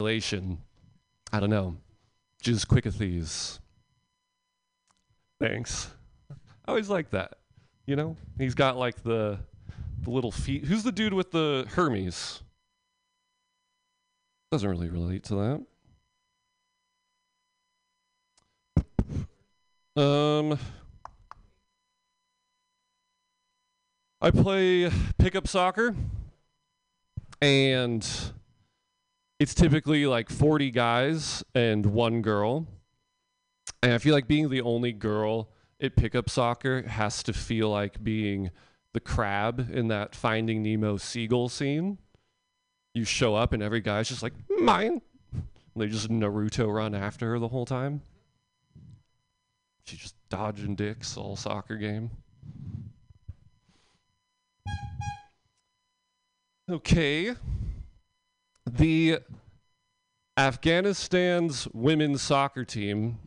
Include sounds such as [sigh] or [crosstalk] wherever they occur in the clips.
Relation. I don't know. Just quick these. Thanks. I always like that. You know, he's got like the the little feet. Who's the dude with the Hermes? Doesn't really relate to that. Um, I play pickup soccer, and it's typically like 40 guys and one girl. And I feel like being the only girl at pickup soccer has to feel like being the crab in that Finding Nemo seagull scene. You show up and every guy's just like, mine. And they just Naruto run after her the whole time. She's just dodging dicks all soccer game. Okay. The Afghanistan's women's soccer team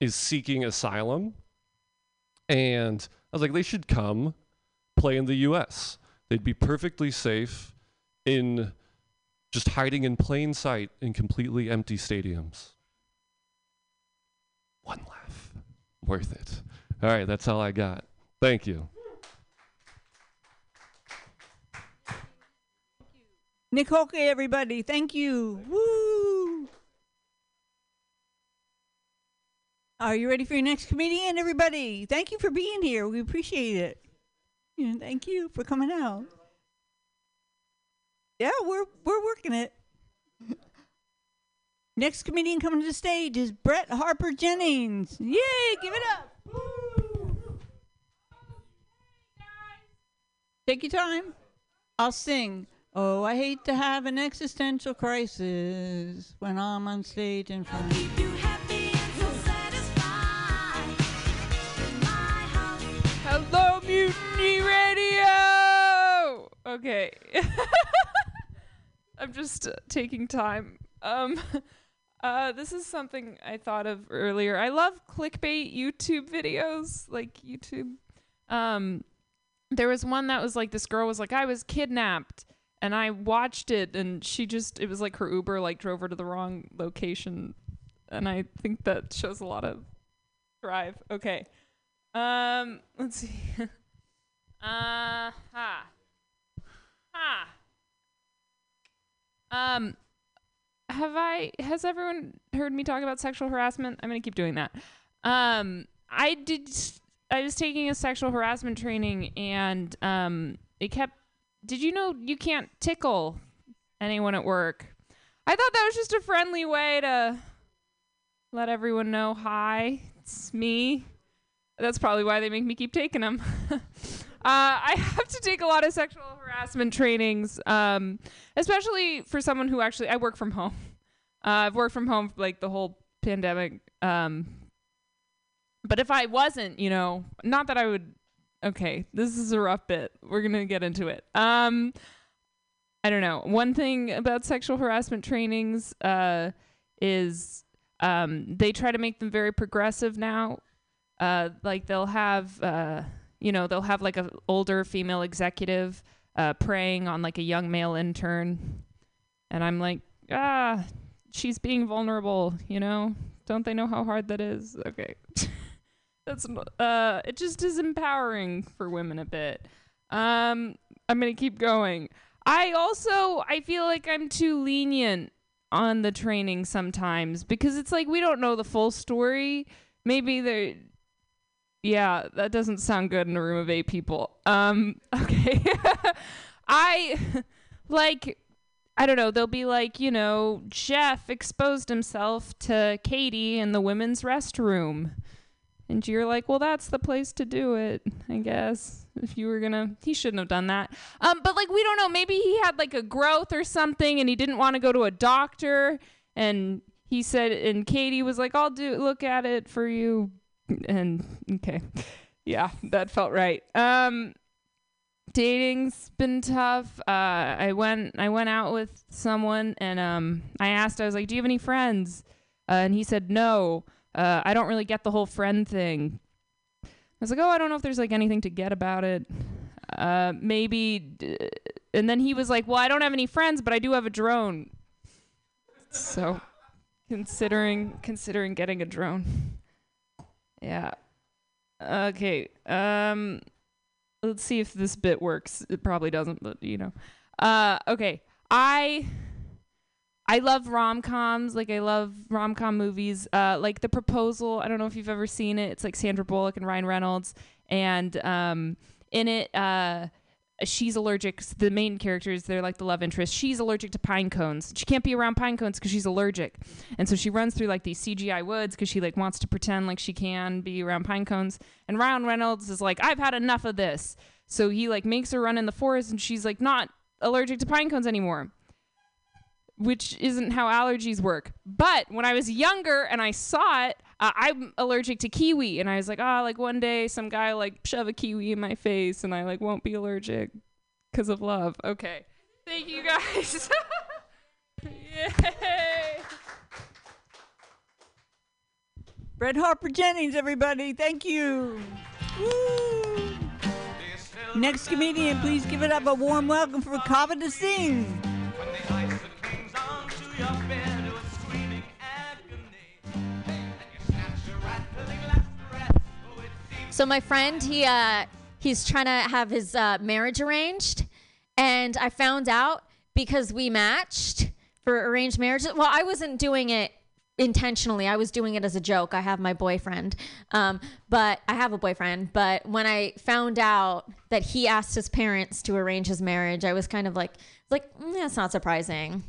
is seeking asylum. And I was like, they should come play in the US. They'd be perfectly safe in just hiding in plain sight in completely empty stadiums. One laugh. Worth it. All right, that's all I got. Thank you. Nick Holke, everybody. Thank you. Woo! Are you ready for your next comedian, everybody? Thank you for being here. We appreciate it. Yeah, thank you for coming out. Yeah, we're we're working it. [laughs] Next comedian coming to the stage is Brett Harper Jennings. Yay! Give it up. Woo. Take your time. I'll sing. Oh, I hate to have an existential crisis when I'm on stage in front. Hello, Mutiny Radio. Okay. [laughs] I'm just uh, taking time. Um, [laughs] uh, this is something I thought of earlier. I love clickbait YouTube videos, like YouTube. Um, there was one that was like this girl was like, I was kidnapped, and I watched it, and she just it was like her Uber like drove her to the wrong location, and I think that shows a lot of drive. Okay. Um, let's see. uh, ha. Ha. Um, have I, has everyone heard me talk about sexual harassment? I'm to keep doing that. Um, I did, I was taking a sexual harassment training and, um, it kept, did you know you can't tickle anyone at work? I thought that was just a friendly way to let everyone know, hi, it's me. That's probably why they make me keep taking them. [laughs] uh, I have to take a lot of sexual harassment trainings, um, especially for someone who actually I work from home. Uh, I've worked from home like the whole pandemic. Um, but if I wasn't, you know, not that I would. Okay, this is a rough bit. We're gonna get into it. Um, I don't know. One thing about sexual harassment trainings uh, is um, they try to make them very progressive now uh, like they'll have uh, you know they'll have like a older female executive uh, preying on like a young male intern and i'm like ah she's being vulnerable you know don't they know how hard that is okay [laughs] that's uh it just is empowering for women a bit um i'm gonna keep going i also i feel like i'm too lenient on the training sometimes because it's like we don't know the full story maybe they're yeah, that doesn't sound good in a room of eight people. Um, [laughs] okay. [laughs] I like I don't know, they'll be like, you know, Jeff exposed himself to Katie in the women's restroom. And you're like, well, that's the place to do it, I guess. If you were gonna, he shouldn't have done that. Um, but like, we don't know. Maybe he had like a growth or something, and he didn't want to go to a doctor. And he said, and Katie was like, I'll do look at it for you. And okay, yeah, that felt right. Um, dating's been tough. Uh, I went I went out with someone and um I asked I was like, "Do you have any friends?" Uh, and he said, "No. Uh, I don't really get the whole friend thing." I was like, "Oh, I don't know if there's like anything to get about it. Uh, maybe." D-. And then he was like, "Well, I don't have any friends, but I do have a drone." So, considering considering getting a drone. Yeah. Okay. Um let's see if this bit works. It probably doesn't, but you know. Uh okay. I I love rom-coms. Like I love rom-com movies. Uh like The Proposal. I don't know if you've ever seen it. It's like Sandra Bullock and Ryan Reynolds and um in it uh she's allergic the main characters they're like the love interest she's allergic to pine cones she can't be around pine cones because she's allergic and so she runs through like these cgi woods because she like wants to pretend like she can be around pine cones and ryan reynolds is like i've had enough of this so he like makes her run in the forest and she's like not allergic to pine cones anymore which isn't how allergies work. But when I was younger and I saw it, uh, I'm allergic to kiwi, and I was like, oh, like one day some guy like shove a kiwi in my face, and I like won't be allergic because of love. Okay, thank you guys. [laughs] Yay! Fred Harper Jennings, everybody. Thank you. Woo. Next comedian, please give it up a warm welcome for Kava to sing. So my friend, he uh, he's trying to have his uh, marriage arranged, and I found out because we matched for arranged marriages. Well, I wasn't doing it intentionally. I was doing it as a joke. I have my boyfriend, um, but I have a boyfriend. But when I found out that he asked his parents to arrange his marriage, I was kind of like, like mm, that's not surprising.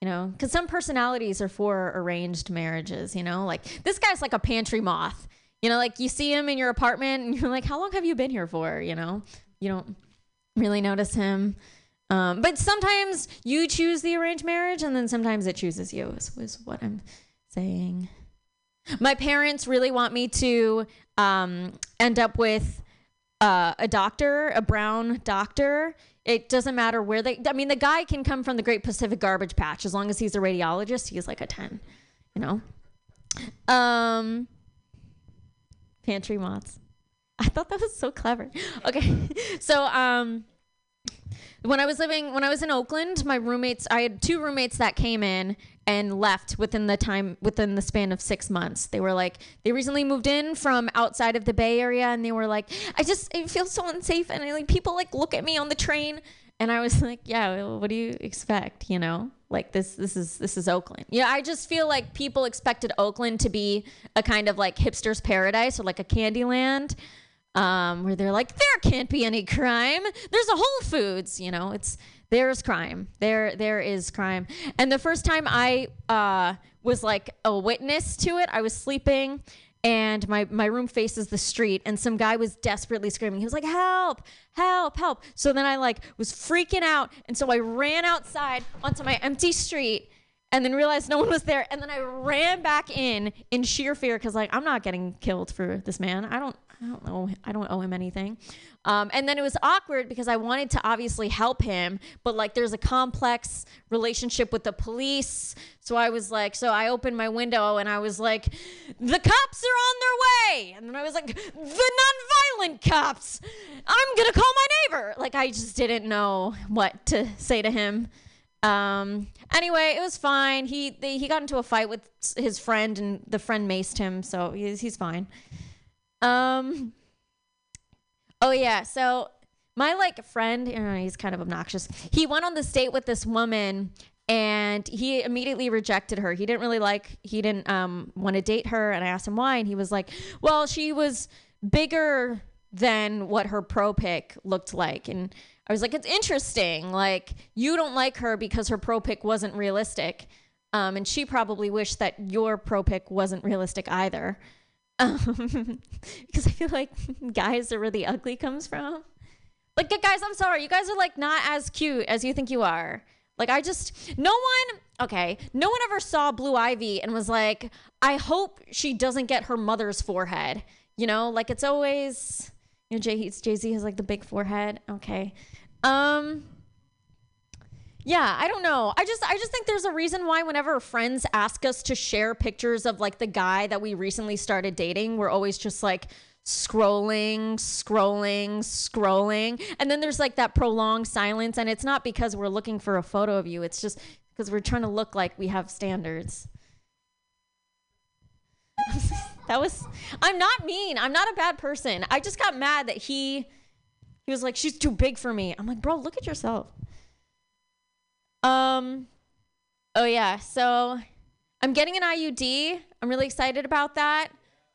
You know, because some personalities are for arranged marriages. You know, like this guy's like a pantry moth. You know, like you see him in your apartment and [laughs] you're like, how long have you been here for? You know, you don't really notice him. Um, but sometimes you choose the arranged marriage and then sometimes it chooses you, is, is what I'm saying. My parents really want me to um, end up with uh, a doctor, a brown doctor. It doesn't matter where they, I mean, the guy can come from the Great Pacific Garbage Patch. As long as he's a radiologist, he's like a 10, you know? Um, pantry moths. I thought that was so clever. Okay. [laughs] So, um, when I was living, when I was in Oakland, my roommates, I had two roommates that came in and left within the time, within the span of six months. They were like, they recently moved in from outside of the Bay Area and they were like, I just, I feel so unsafe. And I, like, people like look at me on the train. And I was like, yeah, what do you expect? You know, like this, this is, this is Oakland. Yeah. I just feel like people expected Oakland to be a kind of like hipster's paradise or like a candy land um, where they're like, there can't be any crime. There's a Whole Foods, you know. It's there's crime. There there is crime. And the first time I uh, was like a witness to it, I was sleeping. And my, my room faces the street, and some guy was desperately screaming. He was like, "Help! Help! Help!" So then I like was freaking out, and so I ran outside onto my empty street, and then realized no one was there and then i ran back in in sheer fear because like i'm not getting killed for this man i don't i don't know i don't owe him anything um, and then it was awkward because i wanted to obviously help him but like there's a complex relationship with the police so i was like so i opened my window and i was like the cops are on their way and then i was like the non-violent cops i'm gonna call my neighbor like i just didn't know what to say to him um. Anyway, it was fine. He they, he got into a fight with his friend, and the friend maced him, so he's he's fine. Um. [laughs] Oh yeah. So my like friend, you know, he's kind of obnoxious. He went on this date with this woman, and he immediately rejected her. He didn't really like. He didn't um want to date her, and I asked him why, and he was like, "Well, she was bigger than what her pro pic looked like," and I was like, it's interesting. Like, you don't like her because her pro pic wasn't realistic. Um, and she probably wished that your pro pic wasn't realistic either. Um, [laughs] because I feel like [laughs] guys are where the ugly comes from. Like, guys, I'm sorry. You guys are like not as cute as you think you are. Like, I just, no one, okay, no one ever saw Blue Ivy and was like, I hope she doesn't get her mother's forehead. You know, like it's always, you know, Jay Z has like the big forehead. Okay, um yeah, I don't know. I just I just think there's a reason why whenever friends ask us to share pictures of like the guy that we recently started dating, we're always just like scrolling, scrolling, scrolling. And then there's like that prolonged silence and it's not because we're looking for a photo of you. It's just because we're trying to look like we have standards. [laughs] that was I'm not mean. I'm not a bad person. I just got mad that he he was like she's too big for me. I'm like, "Bro, look at yourself." Um Oh yeah. So I'm getting an IUD. I'm really excited about that.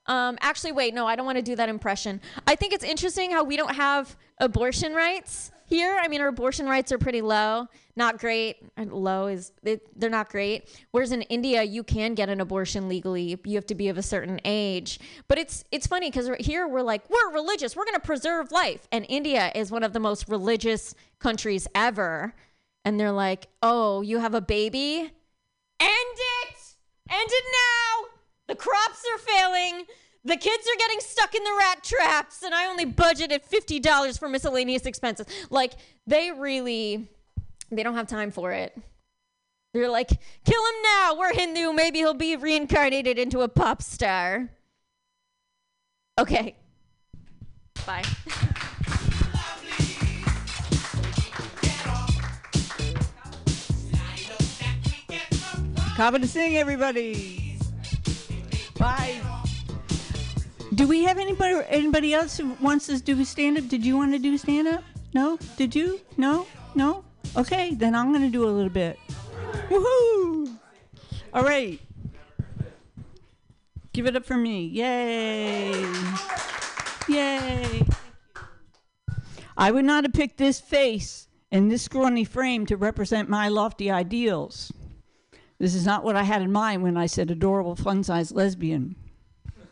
Um, actually, wait, no, I don't want to do that impression. I think it's interesting how we don't have abortion rights here. I mean, our abortion rights are pretty low, not great. Low is they're not great. Whereas in India, you can get an abortion legally. You have to be of a certain age. But it's it's funny because here we're like we're religious. We're going to preserve life, and India is one of the most religious countries ever. And they're like, oh, you have a baby? End it! End it now! The crops are failing. The kids are getting stuck in the rat traps, and I only budgeted $50 for miscellaneous expenses. Like, they really, they don't have time for it. They're like, kill him now. We're Hindu. Maybe he'll be reincarnated into a pop star. Okay. Bye. [laughs] Kava to sing, everybody. Bye. Do we have anybody anybody else who wants to do stand up? Did you want to do stand up? No? Did you? No? No? Okay, then I'm gonna do a little bit. Woohoo! All right. Give it up for me. Yay! Yay! I would not have picked this face and this scrawny frame to represent my lofty ideals. This is not what I had in mind when I said adorable, fun sized lesbian.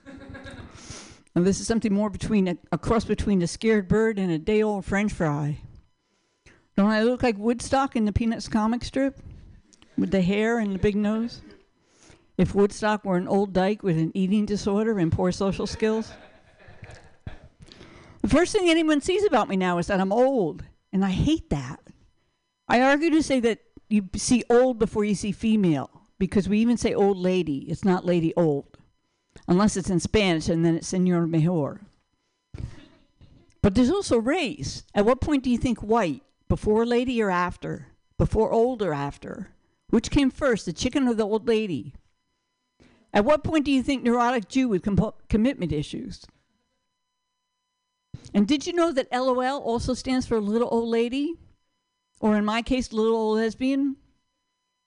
[laughs] and this is something more between a, a, cross between a scared bird and a day old french fry. Don't I look like Woodstock in the Peanuts comic strip? With the hair and the big nose? If Woodstock were an old dyke with an eating disorder and poor social skills? The first thing anyone sees about me now is that I'm old, and I hate that. I argue to say that you see old before you see female because we even say old lady. It's not lady old, unless it's in Spanish and then it's senor mejor. But there's also race. At what point do you think white? Before lady or after? Before old or after? Which came first, the chicken or the old lady? At what point do you think neurotic Jew with com- commitment issues? And did you know that LOL also stands for little old lady? Or in my case, little old lesbian.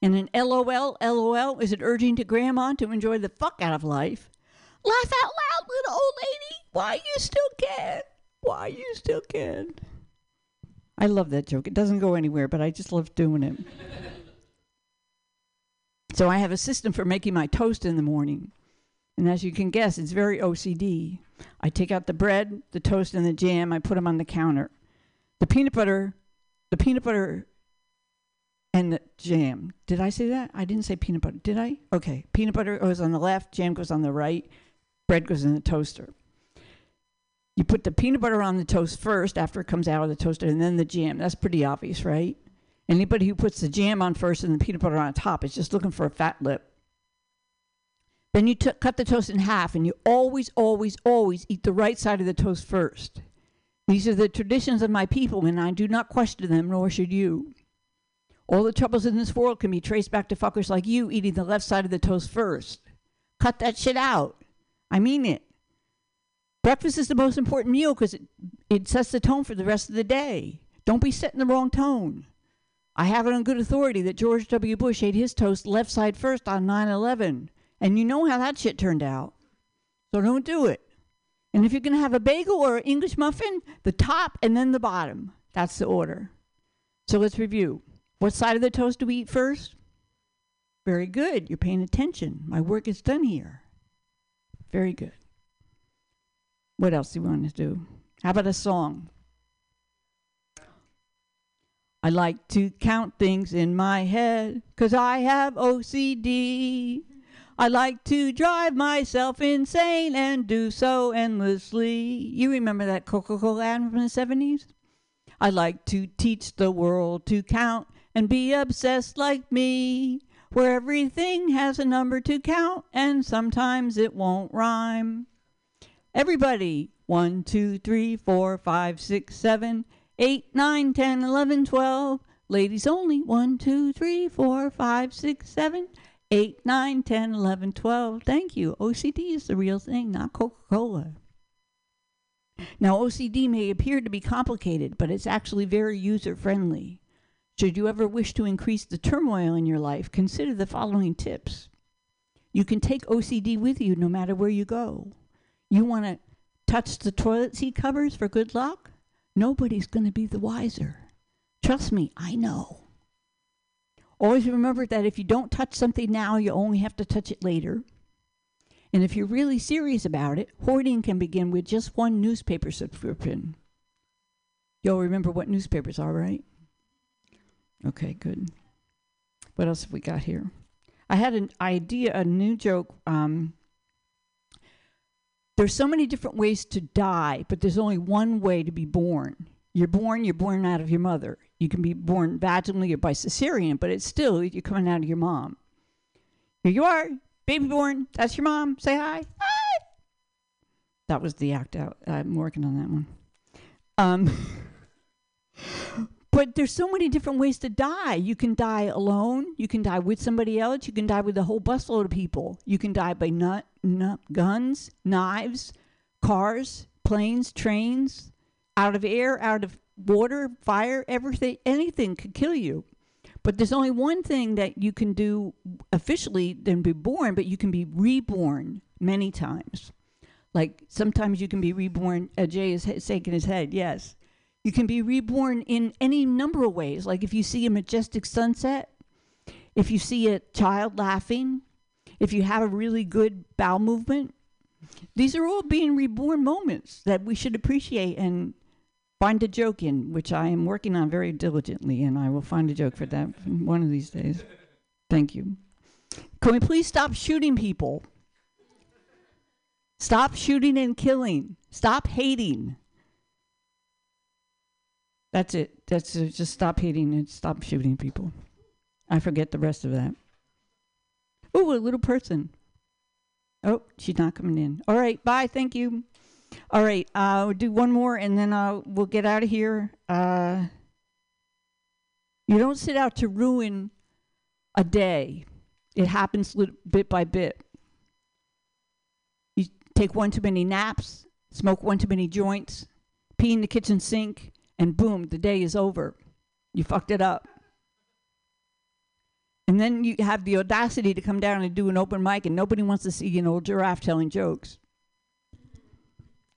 And an LOL, LOL, is it urging to grandma to enjoy the fuck out of life? Laugh out loud, little old lady. Why you still can? Why you still can? I love that joke. It doesn't go anywhere, but I just love doing it. so I have a system for making my toast in the morning. And as you can guess, it's very OCD. I take out the bread, the toast, and the jam. I put them on the counter. The peanut butter the peanut butter and the jam. Did I say that? I didn't say peanut butter. Did I? Okay. Peanut butter goes on the left, jam goes on the right, bread goes in the toaster. You put the peanut butter on the toast first after it comes out of the toaster, and then the jam. That's pretty obvious, right? Anybody who puts the jam on first and the peanut butter on top is just looking for a fat lip. Then you t- cut the toast in half, and you always, always, always eat the right side of the toast first. These are the traditions of my people, and I do not question them, nor should you. All the troubles in this world can be traced back to fuckers like you eating the left side of the toast first. Cut that shit out. I mean it. Breakfast is the most important meal because it, it sets the tone for the rest of the day. Don't be setting the wrong tone. I have it on good authority that George W. Bush ate his toast left side first on 9 11. And you know how that shit turned out. So don't do it. And if you're going to have a bagel or an English muffin, the top and then the bottom. That's the order. So let's review. What side of the toast do we eat first? Very good. You're paying attention. My work is done here. Very good. What else do you want to do? How about a song? I like to count things in my head because I have OCD. I like to drive myself insane and do so endlessly. You remember that Coca Cola ad from the 70s? I like to teach the world to count and be obsessed like me, where everything has a number to count and sometimes it won't rhyme. Everybody, 1, 2, 3, 4, 5, 6, 7, 8, 9, 10, 11, 12. Ladies only. One, two, three, four, five, six, seven, eight, nine, ten, eleven, twelve. Thank you. OCD is the real thing, not Coca Cola. Now, OCD may appear to be complicated, but it's actually very user friendly. Should you ever wish to increase the turmoil in your life, consider the following tips. You can take OCD with you no matter where you go. You want to touch the toilet seat covers for good luck? Nobody's going to be the wiser. Trust me, I know. Always remember that if you don't touch something now, you only have to touch it later. And if you're really serious about it, hoarding can begin with just one newspaper subscription. You'll remember what newspapers are, right? Okay, good. What else have we got here? I had an idea, a new joke. Um, there's so many different ways to die, but there's only one way to be born. You're born, you're born out of your mother. You can be born vaginally or by cesarean, but it's still you're coming out of your mom. Here you are, baby born. That's your mom. Say hi. Hi. That was the act out. I'm working on that one. Um, [laughs] but there's so many different ways to die. You can die alone. You can die with somebody else. You can die with a whole busload of people. You can die by nut, nut guns, knives, cars, planes, trains, out of air, out of water, fire, everything, anything could kill you. But there's only one thing that you can do officially than be born, but you can be reborn many times. Like sometimes you can be reborn. Uh, Jay is shaking his head. Yes, you can be reborn in any number of ways. Like if you see a majestic sunset, if you see a child laughing, if you have a really good bowel movement, these are all being reborn moments that we should appreciate and find a joke in, which I am working on very diligently, and I will find a joke for that one of these days. Thank you. Can we please stop shooting people? Stop shooting and killing. Stop hating. That's it. That's it. Just stop hating and stop shooting people. I forget the rest of that. Oh, a little person. Oh, she's not coming in. All right. Bye. Thank you. All right, we'll do one more and then uh, we'll get out of here. Uh, you don't sit out to ruin a day. It happens bit by bit. You take one too many naps, smoke one too many joints, pee in the kitchen sink, and boom, the day is over. You fucked it up. And then you have the audacity to come down and do an open mic, and nobody wants to see an old giraffe telling jokes.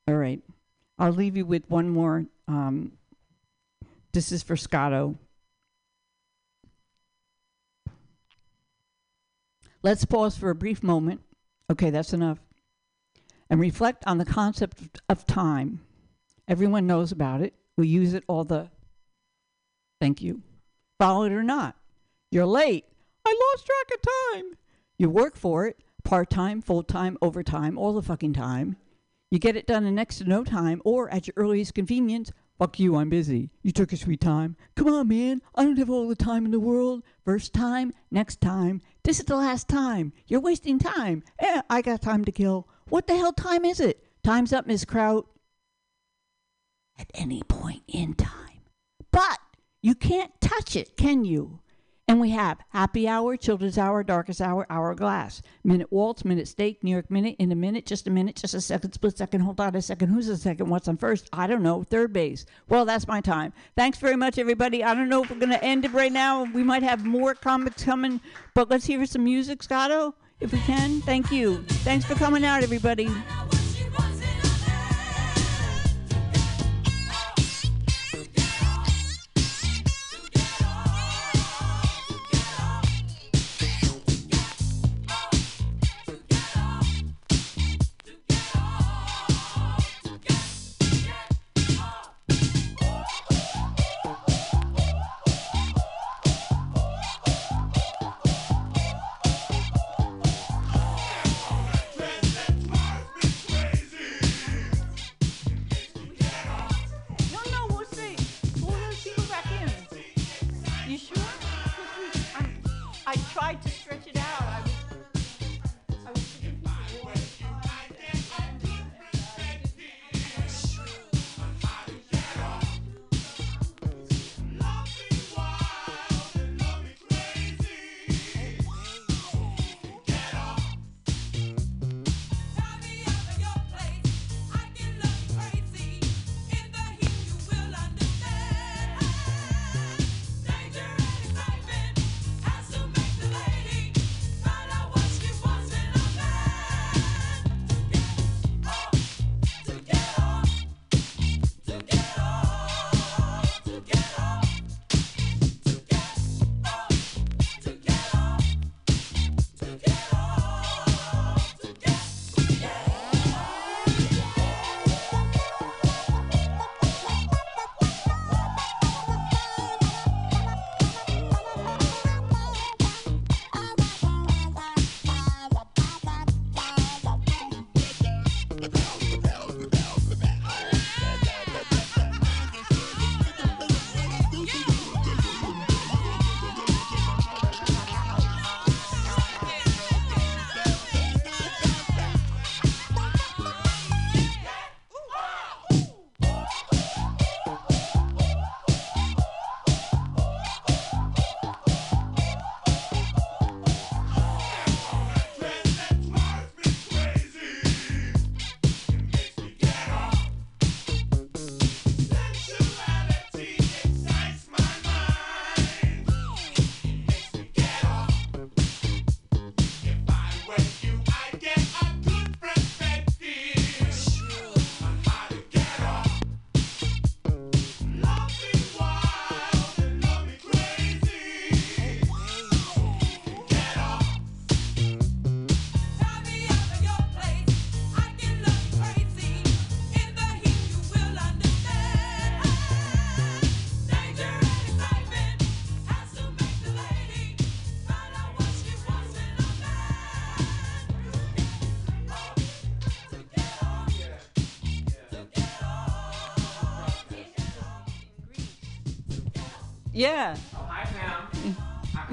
All right. I'll leave you with one more. Um, this is for Scotto. Let's pause for a brief moment. Okay, that's enough. And reflect on the concept of- time. Everyone knows about it. We use it all the. Thank you. Follow it or not. You're late. I lost track of time. You work for it, part time, full time, overtime, all the fucking time. You get it done in next to no time, or at your earliest convenience. Fuck you, I'm busy. You took a sweet time. Come on, man. I don't have all the time in the world. First time, next time. This is the last time. You're wasting time. Eh, I got time to kill. What the hell time is it? Time's up, Miss Kraut. At any point in time. But you can't touch it, can you? And we have happy hour, children's hour, darkest hour, hourglass, minute waltz, minute steak, New York minute, in a minute, just a minute, just a second, split second, hold on a second. Who's the second? What's on first? I don't know. Third base. Well, that's my time. Thanks very much, everybody. I don't know if we're going to end it right now. We might have more comics coming, but let's hear some music, Scotto, if we can. Thank you. Thanks for coming out, everybody.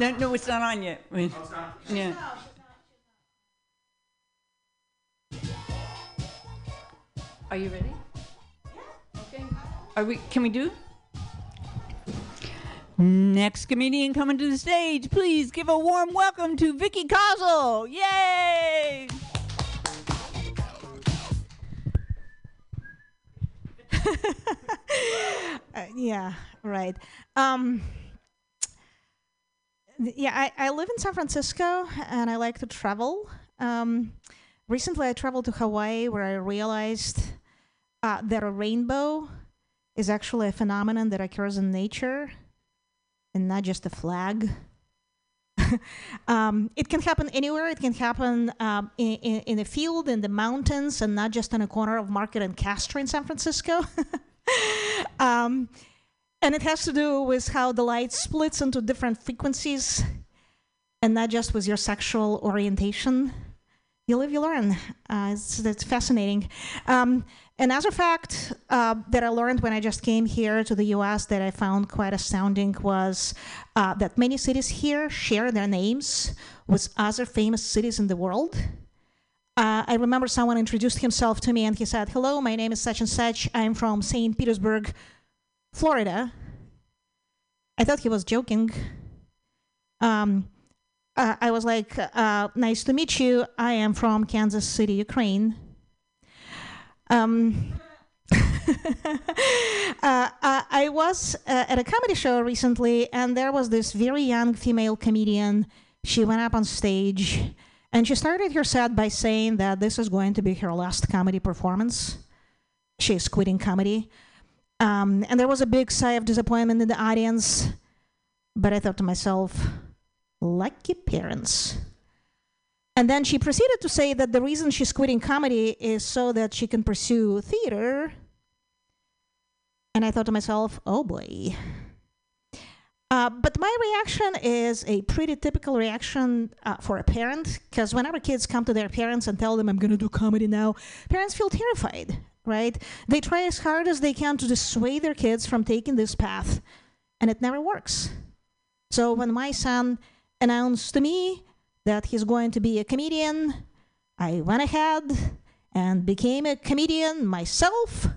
No, no, it's not on yet. Oh, it's not. Yeah. Are you ready? Okay. Are we? Can we do? Next comedian coming to the stage, please give a warm welcome to Vicky Kozel. Yay! [laughs] Uh, yeah, right. Um, th- yeah, I, I live in San Francisco and I like to travel. Um, recently, I traveled to Hawaii where I realized uh, that a rainbow is actually a phenomenon that occurs in nature and not just a flag. [laughs] um, it can happen anywhere. It can happen um, in, in, in a field, in the mountains, and not just on a corner of Market and Castro in San Francisco. [laughs] um, and it has to do with how the light splits into different frequencies and not just with your sexual orientation. You live, you learn. Uh, it's, it's fascinating. Um, another fact uh, that I learned when I just came here to the US that I found quite astounding was uh, that many cities here share their names with other famous cities in the world. Uh, I remember someone introduced himself to me and he said, Hello, my name is such and such. I'm from St. Petersburg, Florida. I thought he was joking. Um, uh, I was like, uh, Nice to meet you. I am from Kansas City, Ukraine. Um, [laughs] uh, I was uh, at a comedy show recently, and there was this very young female comedian. She went up on stage and she started her set by saying that this is going to be her last comedy performance. She's quitting comedy. Um, and there was a big sigh of disappointment in the audience. But I thought to myself, lucky parents. And then she proceeded to say that the reason she's quitting comedy is so that she can pursue theater. And I thought to myself, oh boy. Uh, but my reaction is a pretty typical reaction uh, for a parent, because whenever kids come to their parents and tell them, I'm going to do comedy now, parents feel terrified, right? They try as hard as they can to dissuade their kids from taking this path, and it never works. So when my son announced to me that he's going to be a comedian, I went ahead and became a comedian myself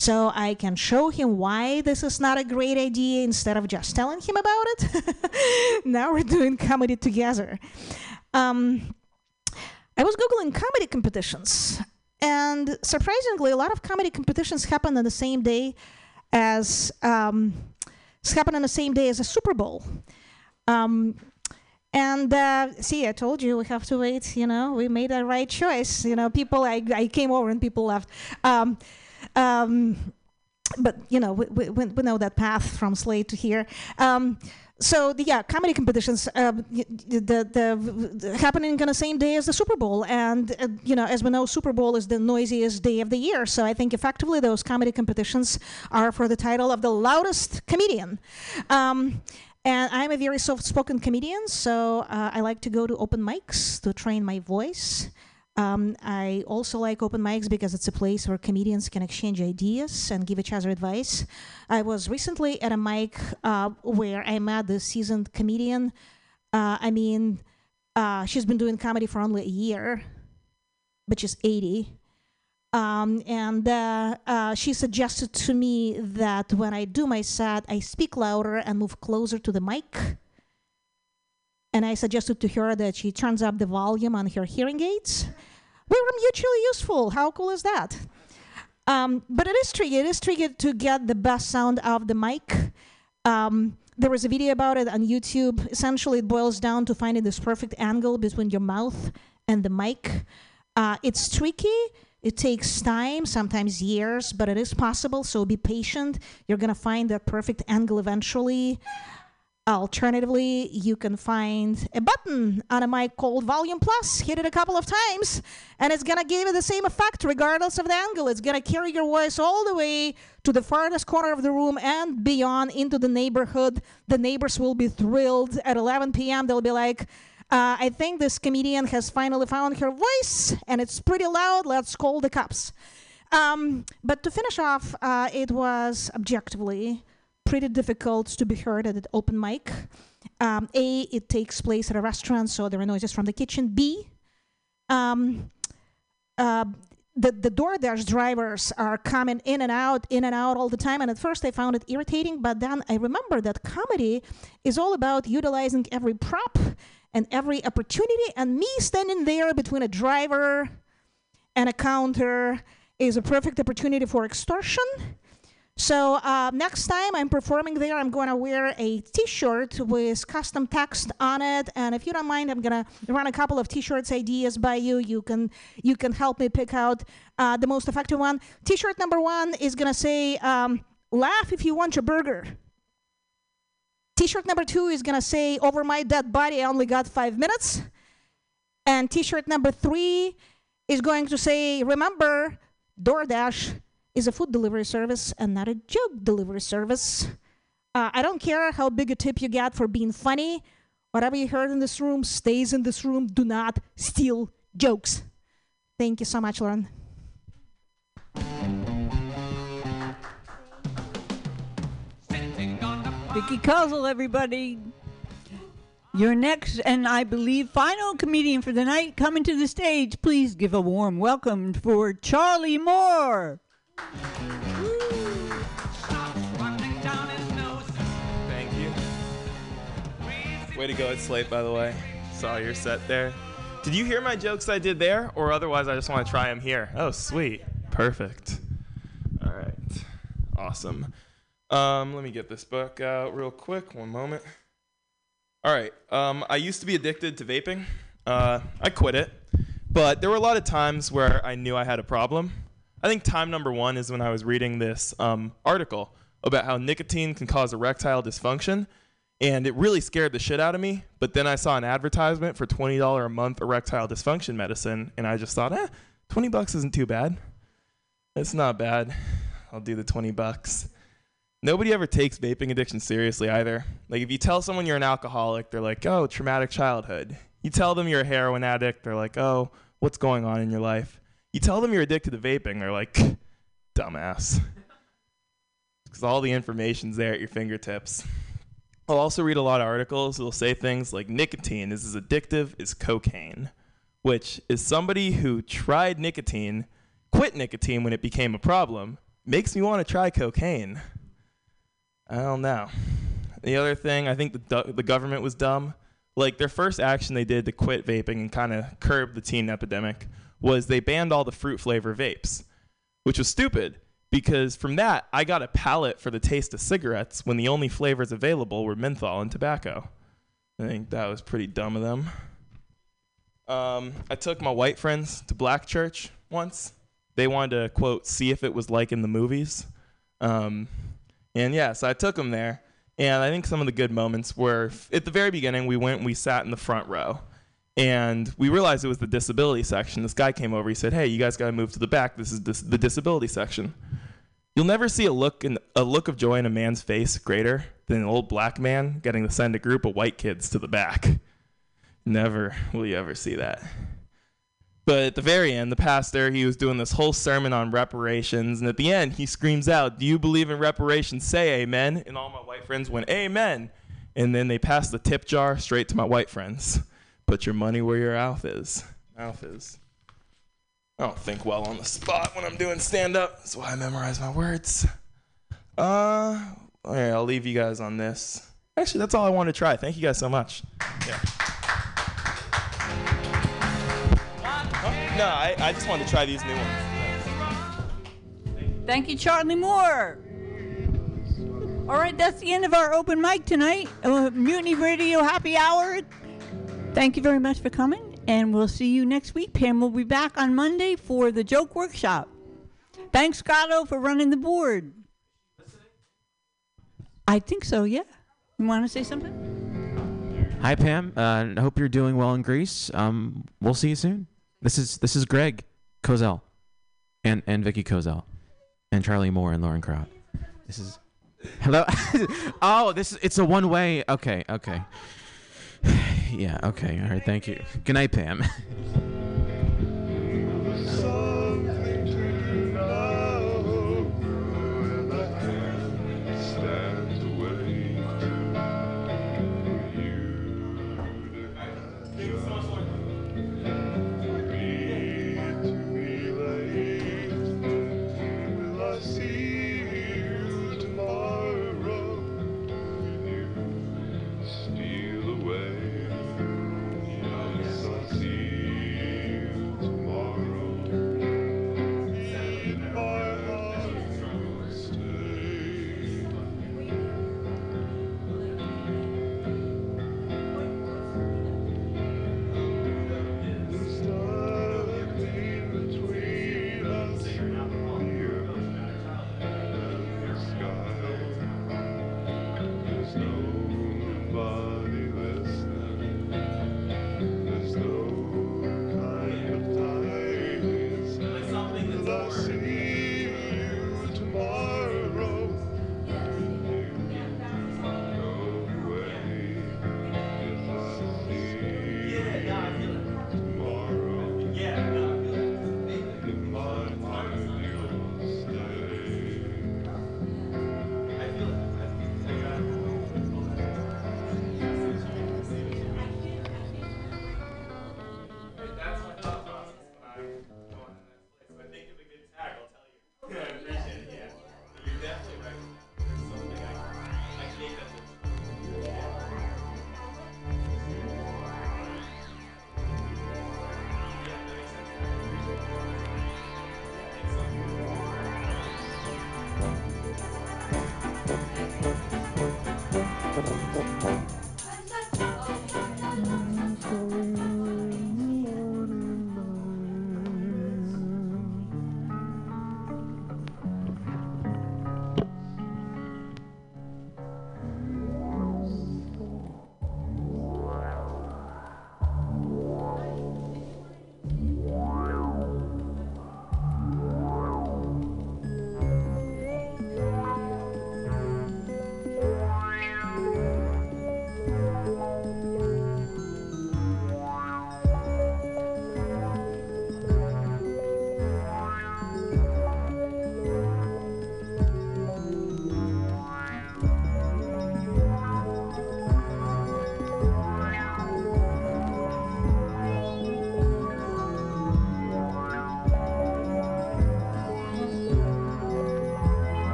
so I can show him why this is not a great idea instead of just telling him about it. [laughs] now we're doing comedy together. Um, I was Googling comedy competitions, and surprisingly, a lot of comedy competitions happen on the same day as um, happen on the same day as a Super Bowl. Um, and uh, see, I told you we have to wait. You know, we made the right choice. You know, people. I, I came over and people left. Um, um, but you know, we, we, we know that path from Slate to here. Um, so the, yeah, comedy competitions uh, the, the, the happening on the same day as the Super Bowl, and uh, you know, as we know, Super Bowl is the noisiest day of the year. So I think effectively those comedy competitions are for the title of the loudest comedian. Um, and I'm a very soft-spoken comedian, so uh, I like to go to open mics to train my voice. Um, I also like open mics because it's a place where comedians can exchange ideas and give each other advice. I was recently at a mic uh, where I met this seasoned comedian. Uh, I mean, uh, she's been doing comedy for only a year, but she's 80. Um, and uh, uh, she suggested to me that when I do my set, I speak louder and move closer to the mic. And I suggested to her that she turns up the volume on her hearing aids. We were mutually useful. How cool is that? Um, but it is tricky. It is tricky to get the best sound of the mic. Um, there was a video about it on YouTube. Essentially, it boils down to finding this perfect angle between your mouth and the mic. Uh, it's tricky. It takes time, sometimes years, but it is possible. So be patient. You're going to find that perfect angle eventually. Alternatively, you can find a button on a mic called Volume Plus. Hit it a couple of times, and it's gonna give you the same effect regardless of the angle. It's gonna carry your voice all the way to the farthest corner of the room and beyond into the neighborhood. The neighbors will be thrilled. At 11 p.m., they'll be like, uh, I think this comedian has finally found her voice, and it's pretty loud. Let's call the cops. Um, but to finish off, uh, it was objectively pretty difficult to be heard at an open mic. Um, a, it takes place at a restaurant, so there are noises from the kitchen. B, um, uh, the the DoorDash drivers are coming in and out, in and out all the time. And at first, I found it irritating, but then I remember that comedy is all about utilizing every prop and every opportunity. And me standing there between a driver and a counter is a perfect opportunity for extortion. So uh, next time I'm performing there, I'm going to wear a T-shirt with custom text on it, and if you don't mind, I'm going to run a couple of T-shirts ideas by you. You can you can help me pick out uh, the most effective one. T-shirt number one is going to say um, "Laugh if you want your burger." T-shirt number two is going to say "Over my dead body, I only got five minutes," and T-shirt number three is going to say "Remember, DoorDash." Is a food delivery service and not a joke delivery service. Uh, I don't care how big a tip you get for being funny. Whatever you heard in this room stays in this room. Do not steal jokes. Thank you so much, Lauren. Vicky Kozel, everybody. Your next and I believe final comedian for the night coming to the stage. Please give a warm welcome for Charlie Moore. Thank you. Way to go at Slate, by the way. Saw your set there. Did you hear my jokes I did there, or otherwise I just want to try them here? Oh, sweet. Perfect. All right. Awesome. Um, let me get this book out real quick. One moment. All right. Um, I used to be addicted to vaping. Uh, I quit it, but there were a lot of times where I knew I had a problem. I think time number one is when I was reading this um, article about how nicotine can cause erectile dysfunction, and it really scared the shit out of me. But then I saw an advertisement for twenty dollar a month erectile dysfunction medicine, and I just thought, eh, twenty bucks isn't too bad. It's not bad. I'll do the twenty bucks. Nobody ever takes vaping addiction seriously either. Like if you tell someone you're an alcoholic, they're like, "Oh, traumatic childhood." You tell them you're a heroin addict, they're like, "Oh, what's going on in your life?" You tell them you're addicted to vaping, they're like, [laughs] dumbass. [laughs] Because all the information's there at your fingertips. I'll also read a lot of articles that'll say things like nicotine is as addictive as cocaine, which is somebody who tried nicotine, quit nicotine when it became a problem, makes me want to try cocaine. I don't know. The other thing, I think the, the government was dumb. Like their first action they did to quit vaping and kind of curb the teen epidemic was they banned all the fruit flavor vapes, which was stupid because from that I got a palate for the taste of cigarettes when the only flavors available were menthol and tobacco. I think that was pretty dumb of them. Um, I took my white friends to black church once. They wanted to quote see if it was like in the movies, um, and yeah, so I took them there. And I think some of the good moments were at the very beginning. We went and we sat in the front row, and we realized it was the disability section. This guy came over. He said, "Hey, you guys got to move to the back. This is the disability section." You'll never see a look in a look of joy in a man's face greater than an old black man getting to send a group of white kids to the back. Never will you ever see that. But at the very end, the pastor, he was doing this whole sermon on reparations, and at the end, he screams out, "Do you believe in reparations? Say amen." And all my white friends went, "Amen." And then they passed the tip jar straight to my white friends. Put your money where your mouth is. Mouth is. I don't think well on the spot when I'm doing stand up. That's why I memorize my words. Uh, all right, I'll leave you guys on this. Actually, that's all I wanted to try. Thank you guys so much. Yeah. No, I, I just wanted to try these new ones. Thank you, Charlie Moore. All right, that's the end of our open mic tonight. Uh, Mutiny Radio Happy Hour. Thank you very much for coming, and we'll see you next week. Pam will be back on Monday for the joke workshop. Thanks, Scotto, for running the board. I think so, yeah. You want to say something? Hi, Pam. Uh, I hope you're doing well in Greece. Um, we'll see you soon. This is this is Greg Kozel, and and Vicky Kozel, and Charlie Moore and Lauren Kraut. This is hello. [laughs] oh, this is it's a one way. Okay, okay. Yeah. Okay. All right. Thank you. Good night, Pam. [laughs]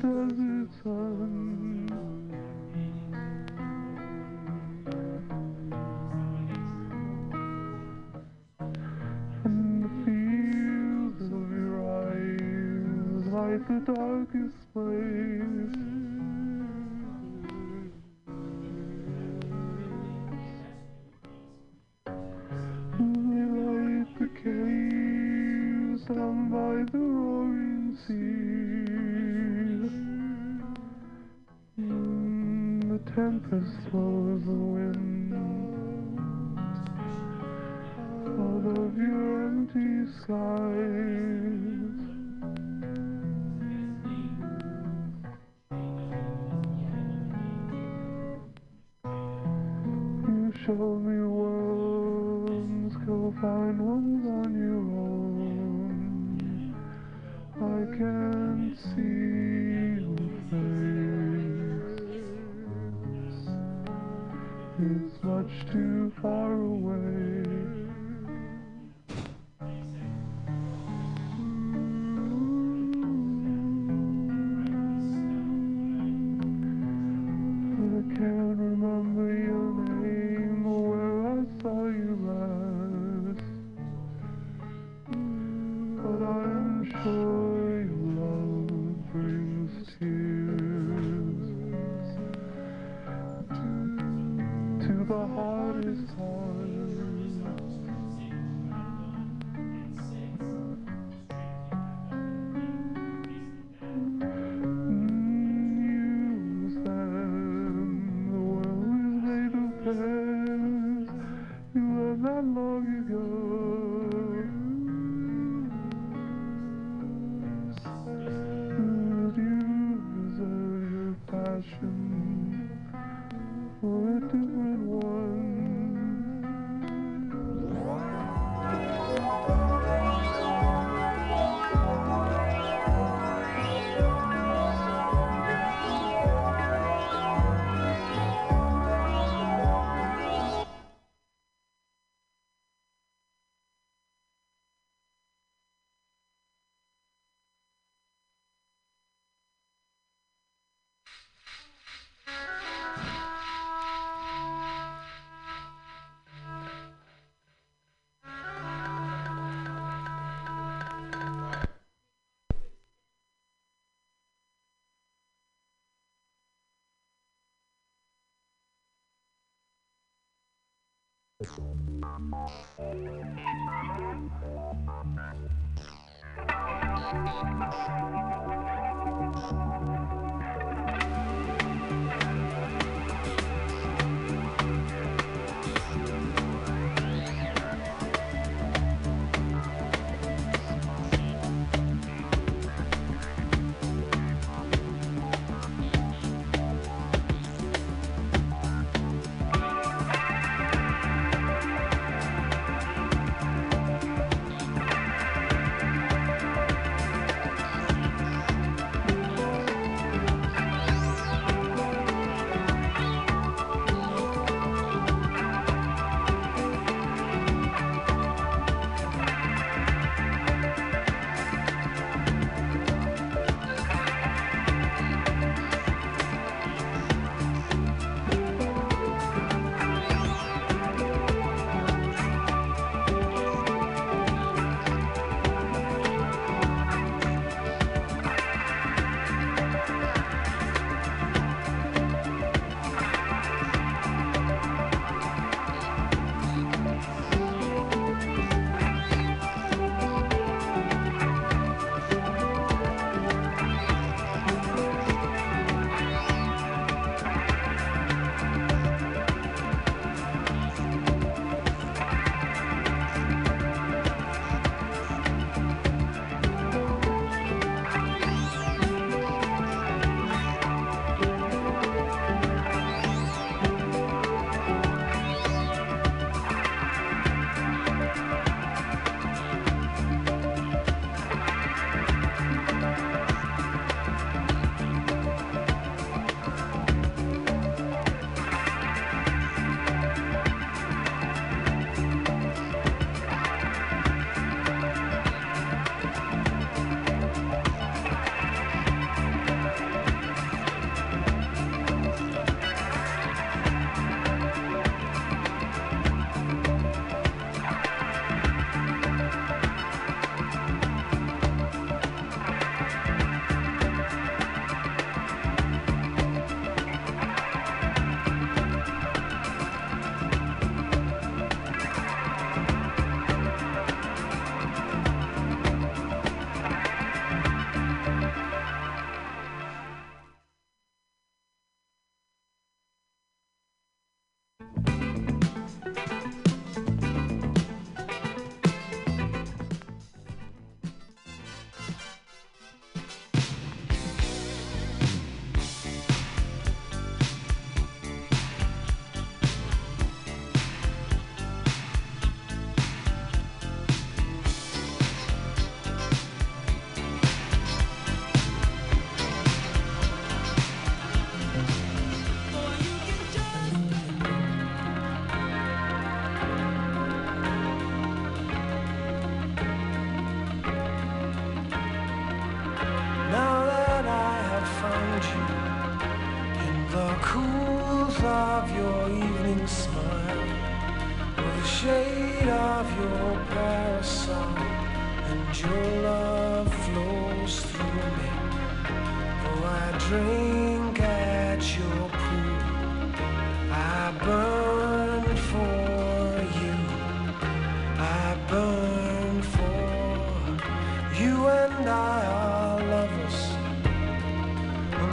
doesn't sun. And the fields your eyes like the darkest place. close the windows out of your empty skies. You showed me worlds, go find one. Thank you.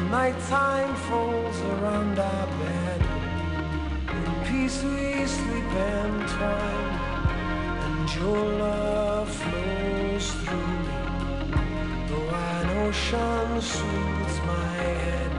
nighttime falls around our bed. In peace we sleep entwined, and your love flows through me. Though an ocean soothes my head.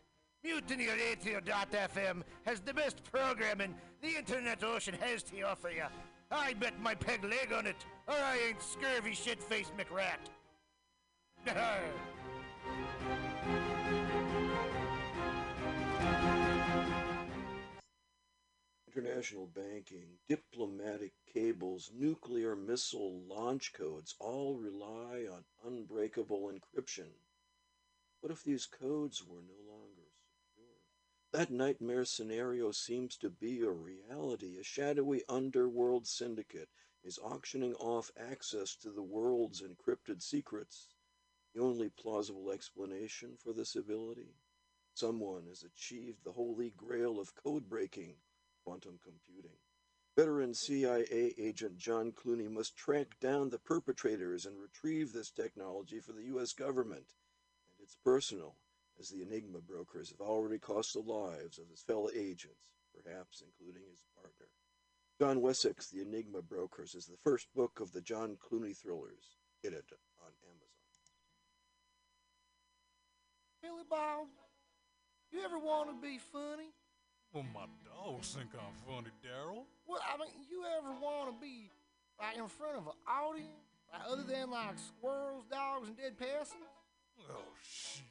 MutinyRadio.fm has the best programming the internet ocean has to offer you. I bet my peg leg on it, or I ain't scurvy shit faced McRat. [laughs] International banking, diplomatic cables, nuclear missile launch codes all rely on unbreakable encryption. What if these codes were no longer? That nightmare scenario seems to be a reality. A shadowy underworld syndicate is auctioning off access to the world's encrypted secrets. The only plausible explanation for this ability? Someone has achieved the holy grail of code breaking quantum computing. Veteran CIA agent John Clooney must track down the perpetrators and retrieve this technology for the U.S. government. And it's personal, as the Enigma brokers have already cost the lives of his fellow agents, perhaps including his partner. John Wessex, The Enigma Brokers, is the first book of the John Clooney thrillers. Get it on Amazon. Billy Bob, you ever want to be funny? Well, my dogs think I'm funny, Daryl. Well, I mean, you ever want to be like in front of an audience, like, other than like squirrels, dogs, and dead peasants? Oh, shit.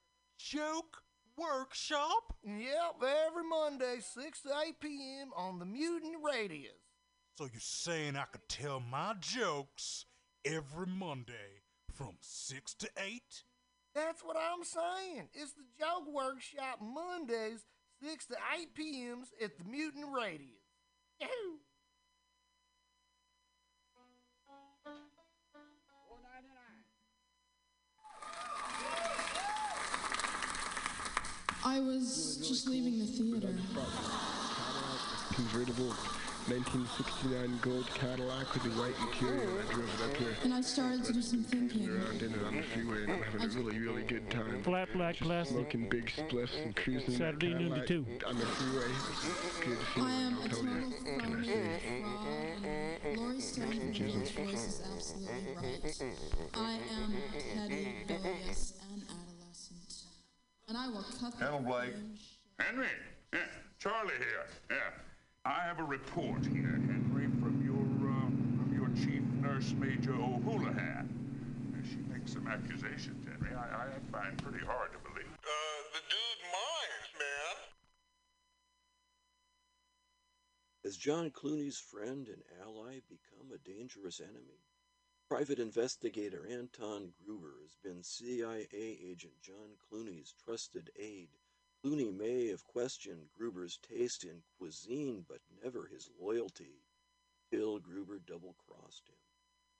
Joke Workshop? Yep, every Monday, 6 to 8 p.m. on the Mutant Radius. So you're saying I could tell my jokes every Monday from 6 to 8? That's what I'm saying. It's the Joke Workshop Mondays, 6 to 8 p.m. at the Mutant Radius. Yahoo! I was just leaving the theater. Convertible 1969 gold Cadillac with the white interior. I drove it up here. And I started to do some thinking. Around in it on the freeway and I'm having a really, really good time. Flat black Just classic. Smoking big spliffs and cruising. that Saturday noon to Cadillac two. On the freeway. Good to see I you, am I'll a tell total you. phony fraud. Laurie Stone's voice is absolutely right. I am petty, rebellious, and adolescent. And I will cut the Hello, Blake. fringe. Henry, yeah, Charlie here. Yeah, I have a report here, Henry, from your uh, from your chief nurse, Major O'Houlihan. She makes some accusations, Henry. I, I find pretty hard to believe. Uh, the dude minds, man. Has John Clooney's friend and ally become a dangerous enemy? Private investigator Anton Gruber has been CIA agent John Clooney's trusted aide. Clooney may have questioned Gruber's taste in cuisine, but never his loyalty, till Gruber double crossed him.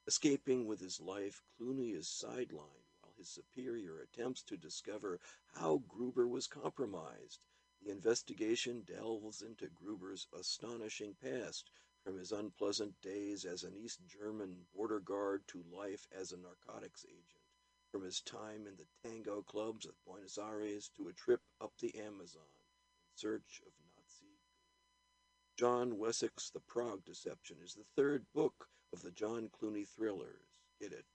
Escaping with his life, Clooney is sidelined while his superior attempts to discover how Gruber was compromised. The investigation delves into Gruber's astonishing past, from his unpleasant days as an East German border guard to life as a narcotics agent, from his time in the tango clubs of Buenos Aires to a trip up the Amazon in search of Nazi. gold. John Wessex, The Prague Deception, is the third book of the John Clooney thrillers. Get it?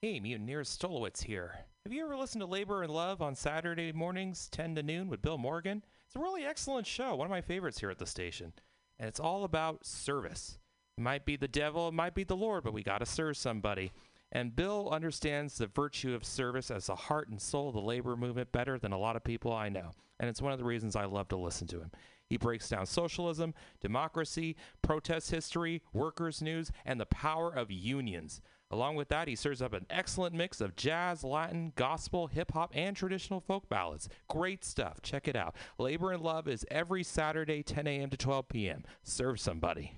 Hey, Mutineers Stolowitz here. Have you ever listened to Labor and Love on Saturday mornings, 10 to noon, with Bill Morgan? It's a really excellent show, one of my favorites here at the station. And it's all about service. It might be the devil, it might be the Lord, but we got to serve somebody. And Bill understands the virtue of service as the heart and soul of the labor movement better than a lot of people I know. And it's one of the reasons I love to listen to him. He breaks down socialism, democracy, protest history, workers' news, and the power of unions. Along with that, he serves up an excellent mix of jazz, Latin, gospel, hip hop, and traditional folk ballads. Great stuff. Check it out. Labor and Love is every Saturday, 10 a.m. to 12 p.m. Serve somebody.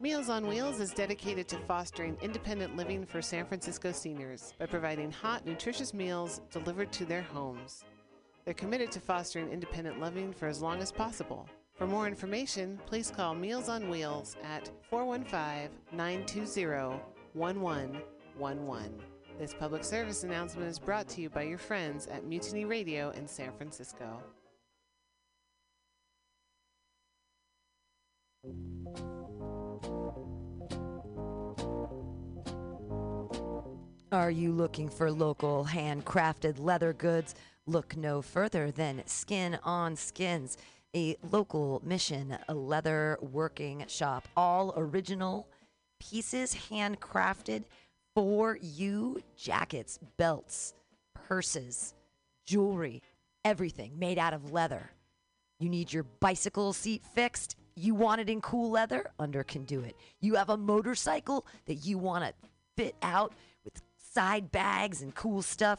Meals on Wheels is dedicated to fostering independent living for San Francisco seniors by providing hot, nutritious meals delivered to their homes. They're committed to fostering independent living for as long as possible. For more information, please call Meals on Wheels at 415 920 1111. This public service announcement is brought to you by your friends at Mutiny Radio in San Francisco. Are you looking for local handcrafted leather goods? Look no further than Skin on Skins, a local mission a leather working shop. All original pieces handcrafted for you jackets, belts, purses, jewelry, everything made out of leather. You need your bicycle seat fixed. You want it in cool leather? Under can do it. You have a motorcycle that you want to fit out with side bags and cool stuff?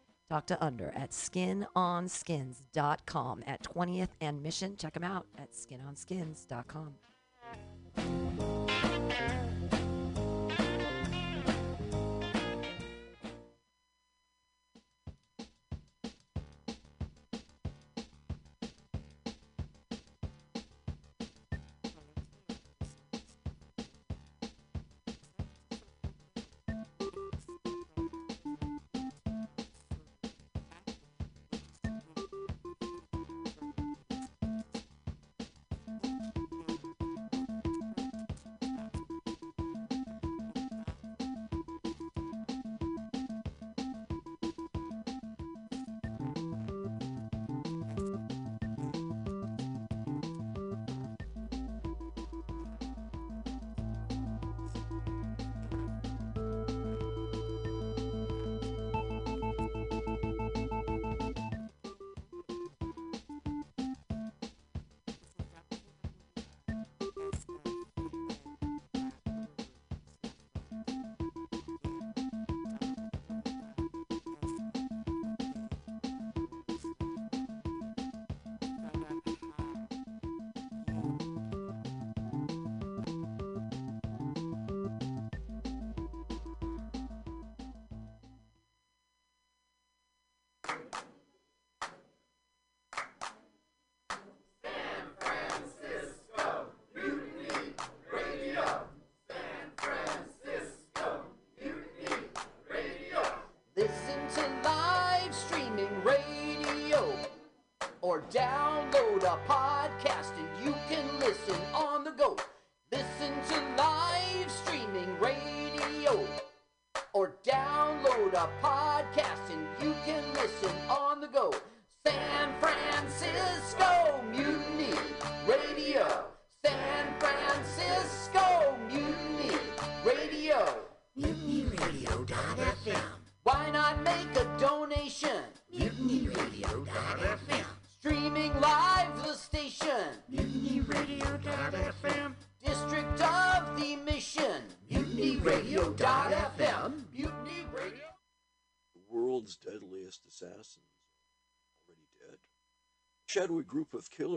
To Under at skinonskins.com at 20th and Mission. Check him out at skinonskins.com.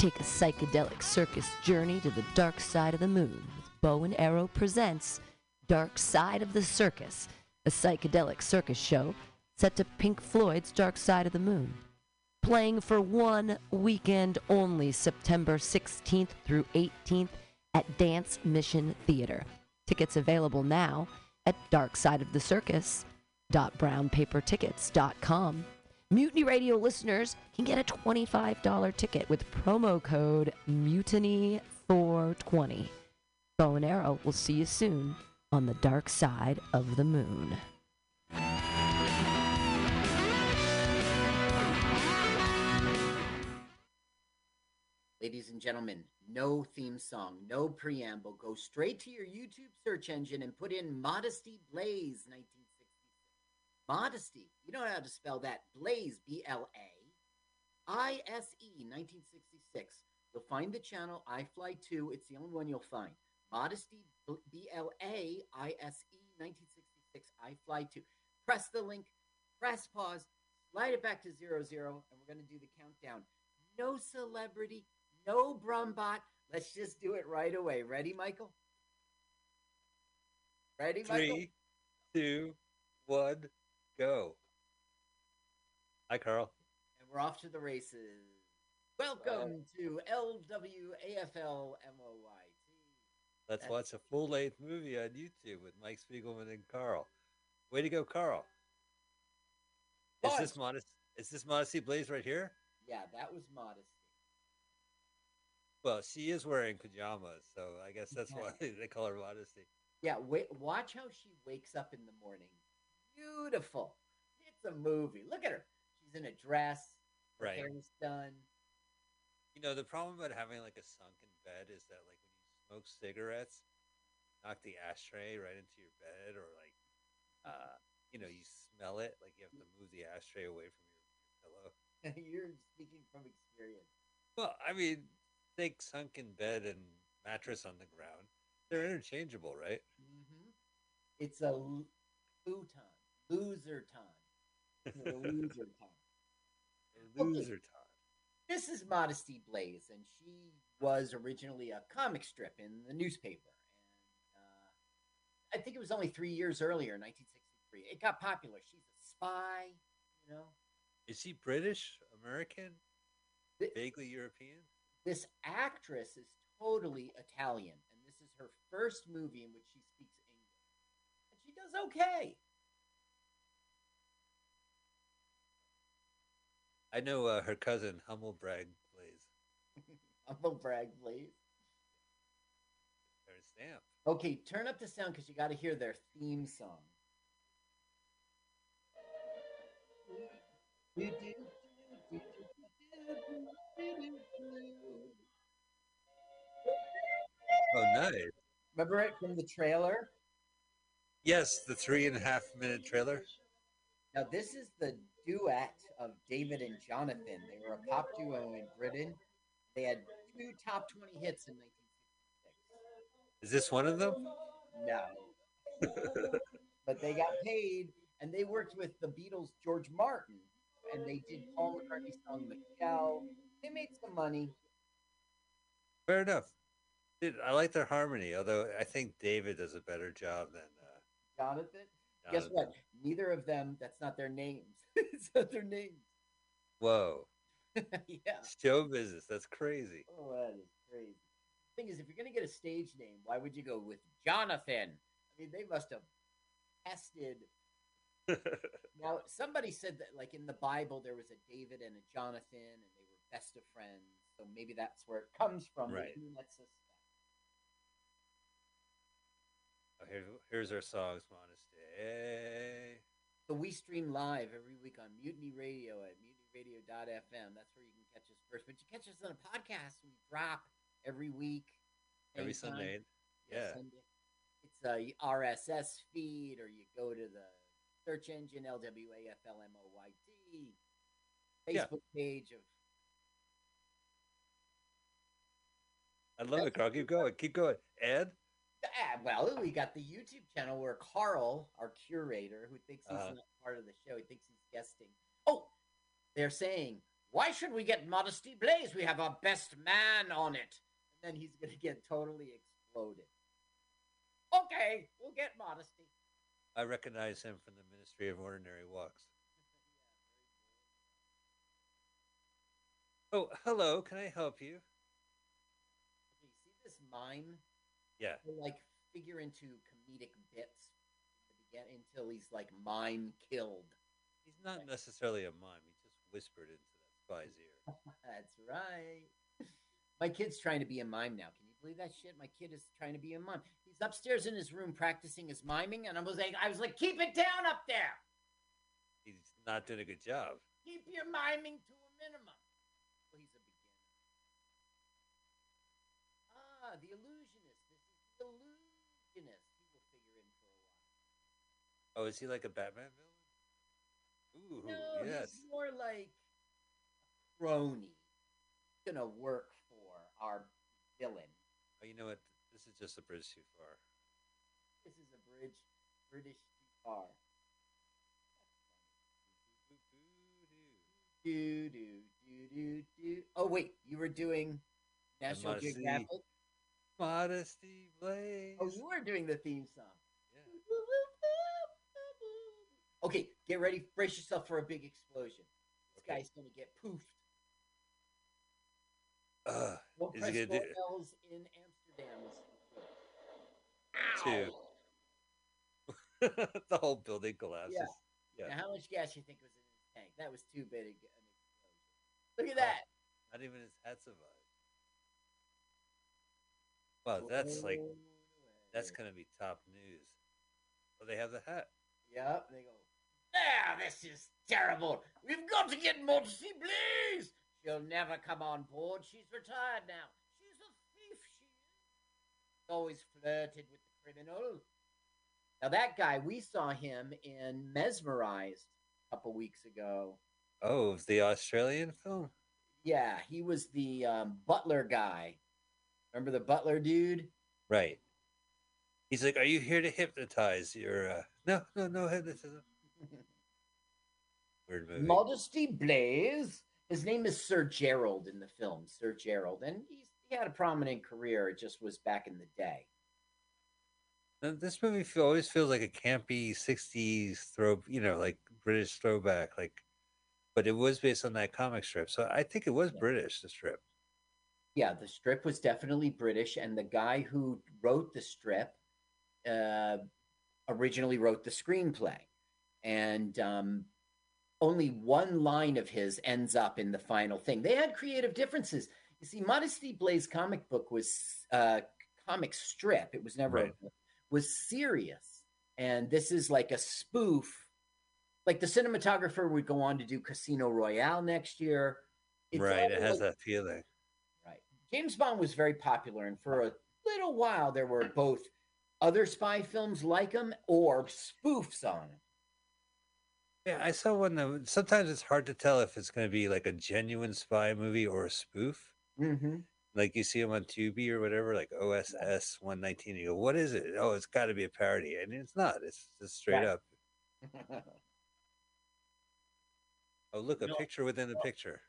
Take a psychedelic circus journey to the dark side of the moon with Bow and Arrow presents Dark Side of the Circus, a psychedelic circus show set to Pink Floyd's Dark Side of the Moon. Playing for one weekend only, September 16th through 18th at Dance Mission Theater. Tickets available now at darksideofthecircus.brownpapertickets.com. Mutiny Radio listeners can get a $25 ticket with promo code MUTINY420. Bow and Arrow will see you soon on the dark side of the moon. Ladies and gentlemen, no theme song, no preamble. Go straight to your YouTube search engine and put in Modesty Blaise 1966. Modesty, you know how to spell that. Blaise, B L A I S E 1966. You'll find the channel I Fly 2. It's the only one you'll find. Modesty, B L A I S E 1966. I Fly 2. Press the link, press pause, slide it back to zero zero, and we're going to do the countdown. No celebrity, no Brumbot. Let's just do it right away. Ready, Michael? Ready, Michael? Three, two, one, go. Hi, Carl. And we're off to the races. Welcome to LWAFL MOY. Let's watch a full length movie on YouTube with Mike Spiegelman and Carl. Way to go, Carl. Is this modest? Is this Modesty Blaise right here? Yeah, that was modesty. Well, she is wearing pajamas, so I guess that's why [laughs] they call her Modesty. Yeah, wait, watch how she wakes up in the morning. Beautiful. It's a movie. Look at her. She's in a dress. Her Right. hair's done. You know, the problem about having like a sunken bed is that like when you smoke cigarettes, knock the ashtray right into your bed, or like, uh, you know, you smell it, like you have to move the ashtray away from your, pillow. [laughs] You're speaking from experience. Well, I mean, think sunken bed and mattress on the ground. They're interchangeable, right? Mm-hmm. It's a futon. Loser time. [laughs] A loser time. Loser time. This is Modesty Blaise, and she was originally a comic strip in the newspaper. And uh, I think it was only three years earlier, 1963. It got popular. She's a spy, you know. Is she British, American, vaguely European? This actress is totally Italian, and this is her first movie in which she speaks English. And she does okay. I know uh, her cousin Humblebrag plays [laughs] Humble brag, please. her stamp. Okay, turn up the sound because you got to hear their theme song. Oh, nice. Remember it from the trailer? Yes, the three and a half minute trailer. Now, this is the duet of David and Jonathan. They were a pop duo in Britain. They had two top 20 hits in 1966. Is this one of them? No. [laughs] but they got paid, and they worked with the Beatles' George Martin, and they did Paul McCartney's song Michelle. They made some money. Fair enough. Dude, I like their harmony, although I think David does a better job than uh, Jonathan? Guess what? Neither of them, that's not their names. [laughs] it's not their names. Whoa. [laughs] yeah. Show business. That's crazy. Oh, that is crazy. Thing is, if you're gonna get a stage name, why would you go with Jonathan? I mean, they must have tested. [laughs] now, somebody said that, like in the Bible, there was a David and a Jonathan, and they were best of friends. So maybe that's where it comes from. Right. lets us- Oh, here, here's our songs, Modesty. So we stream live every week on Mutiny Radio at mutinyradio.fm. That's where you can catch us first. But you catch us on a podcast. We drop every week. Every anytime. Sunday. Yeah, Yeah. Sunday. It's a RSS feed, or you go to the search engine LWAFLMOYT Yeah. Facebook page of I love it, Carl. Keep going. Keep going. Ah, well, we got the YouTube channel where Carl, our curator, who thinks he's Uh-huh. not part of the show, he thinks he's guesting. Oh, they're saying, why should we get Modesty Blaise? We have our best man on it. And then he's going to get totally exploded. Okay, we'll get Modesty. I recognize him from the Ministry of Ordinary Walks. [laughs] Oh, hello. Can I help you? Okay, see this mime? Yeah. He'll like figure into comedic bits in begin- until he's like mime killed. He's not necessarily a mime. He just whispered into that spy's ear. [laughs] That's right. My kid's trying to be a mime now. Can you believe that shit? My kid is trying to be a mime. He's upstairs in his room practicing his miming, and I was like, I was like, keep it down up there. He's not doing a good job. Keep your miming to a minimum. Well, he's a beginner. Ah, the illusionist. This is the illusionist. He will figure in for a while. Oh, is he like a Batman villain? Ooh, No, yes. he's more like a crony. He's gonna work for our villain. Oh, you know what? This is just a bridge too far. This is a bridge, British too far. Do do do do do. Oh wait, you were doing National Modesty. Geographic. Modesty Blaise. Oh, you were doing the theme song. Okay, get ready. Brace yourself for a big explosion. This guy's gonna get poofed. Uh, Don't is press he gonna do doorbells in Amsterdam. two? [laughs] the whole building collapses. Yeah. Yeah. Now, how much gas do you think was in his tank? That was too big an explosion. Look at that. Not even his hat survived. Wow, that's like that's gonna be top news. Oh, they have the hat. Yep. They go. There, this is terrible. We've got to get Modesty please. She'll never come on board. She's retired now. She's a thief. She is. Always flirted with the criminal. Now that guy, we saw him in Mesmerized a couple weeks ago. Oh, the Australian film. Yeah, he was the um, butler guy. Remember the butler dude? Right. He's like, "Are you here to hypnotize your?" Uh... No, no, no hypnotism. [laughs] Weird movie. Modesty Blaise. His name is Sir Gerald in the film, Sir Gerald, and he's, he had a prominent career. It just was back in the day. Now, This movie feel, always feels like a campy '60s throw, you know, like British throwback, like. But it was based on that comic strip, so I think it was British. The strip. Yeah, the strip was definitely British, and the guy who wrote the strip uh, originally wrote the screenplay, and um, only one line of his ends up in the final thing. They had creative differences. You see, Modesty Blaise comic book was uh, comic strip. It was never Right. was serious, and this is like a spoof. Like the cinematographer would go on to do Casino Royale next year. It's right, it has like- that feeling. Right. James Bond was very popular, and for a little while, there were both other spy films like him or spoofs on him. Yeah, I saw one that sometimes it's hard to tell if it's going to be like a genuine spy movie or a spoof. Mm-hmm. Like you see them on Tubi or whatever, like OSS 119. You go, what is it? Oh, it's got to be a parody. And it's not, it's just straight Right. up. [laughs] Oh, look, a No. picture within a picture.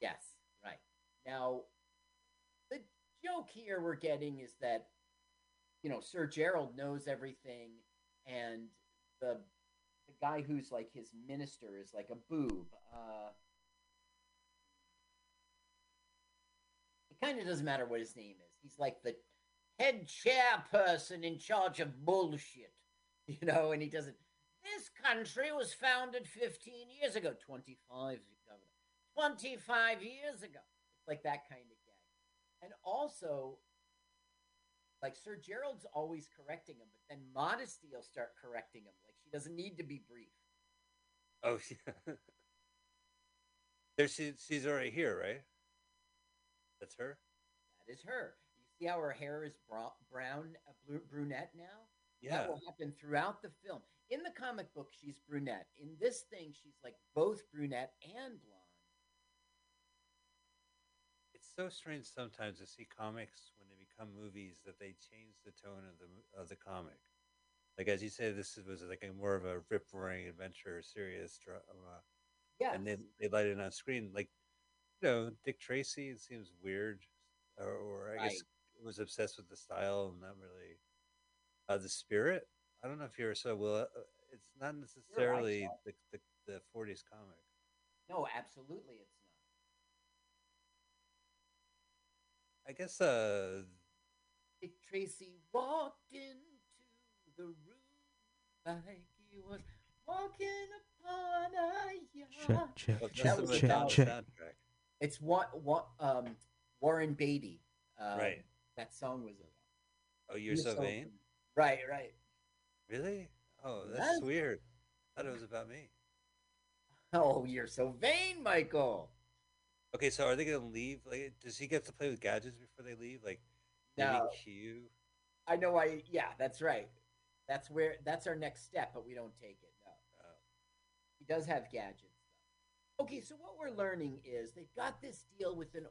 yes, right. Now, the joke here we're getting is that, you know, Sir Gerald knows everything, and the the guy who's like his minister is like a boob. Uh, it kind of doesn't matter what his name is. He's like the head chairperson in charge of bullshit, [laughs] you know, and he doesn't. This country was founded 15 years ago, 25 ago, 25 years ago. It's like that kind of gag. And also, like Sir Gerald's always correcting him, but then Modesty will start correcting him. Like doesn't need to be brief. Oh, [laughs] yeah. There she, she's already here, right? That's her? That is her. You see how her hair is brown, uh, blue, brunette now? Yeah. That will happen throughout the film. In the comic book, she's brunette. In this thing, she's like both brunette and blonde. It's so strange sometimes to see comics when they become movies that they change the tone of the of the comic. Like as you say, this was like a more of a rip roaring adventure, serious drama. Yeah. And then they light it on screen, like you know, Dick Tracy. It seems weird, or, or I guess Right. was obsessed with the style and not really uh, the spirit. I don't know if you're so well. Uh, it's not necessarily the, the the 40s comic. No, absolutely, it's not. I guess uh Dick Tracy walked into the room like he was walking upon a yacht. check, Well, check, that's check, check. It's what what um Warren Beatty. Um, Right. That song was. Oh, you're so vain. Right, right. Really? Oh, that's Yes. weird. I thought it was about me. Oh, you're so vain, Michael. Okay, so are they gonna leave? Like, does he get to play with gadgets before they leave? Like, maybe No. Q. I know why. Yeah, that's right. That's where. That's our next step, but we don't take it. No. Oh. He does have gadgets. Though. Okay, so what we're learning is they've got this deal with an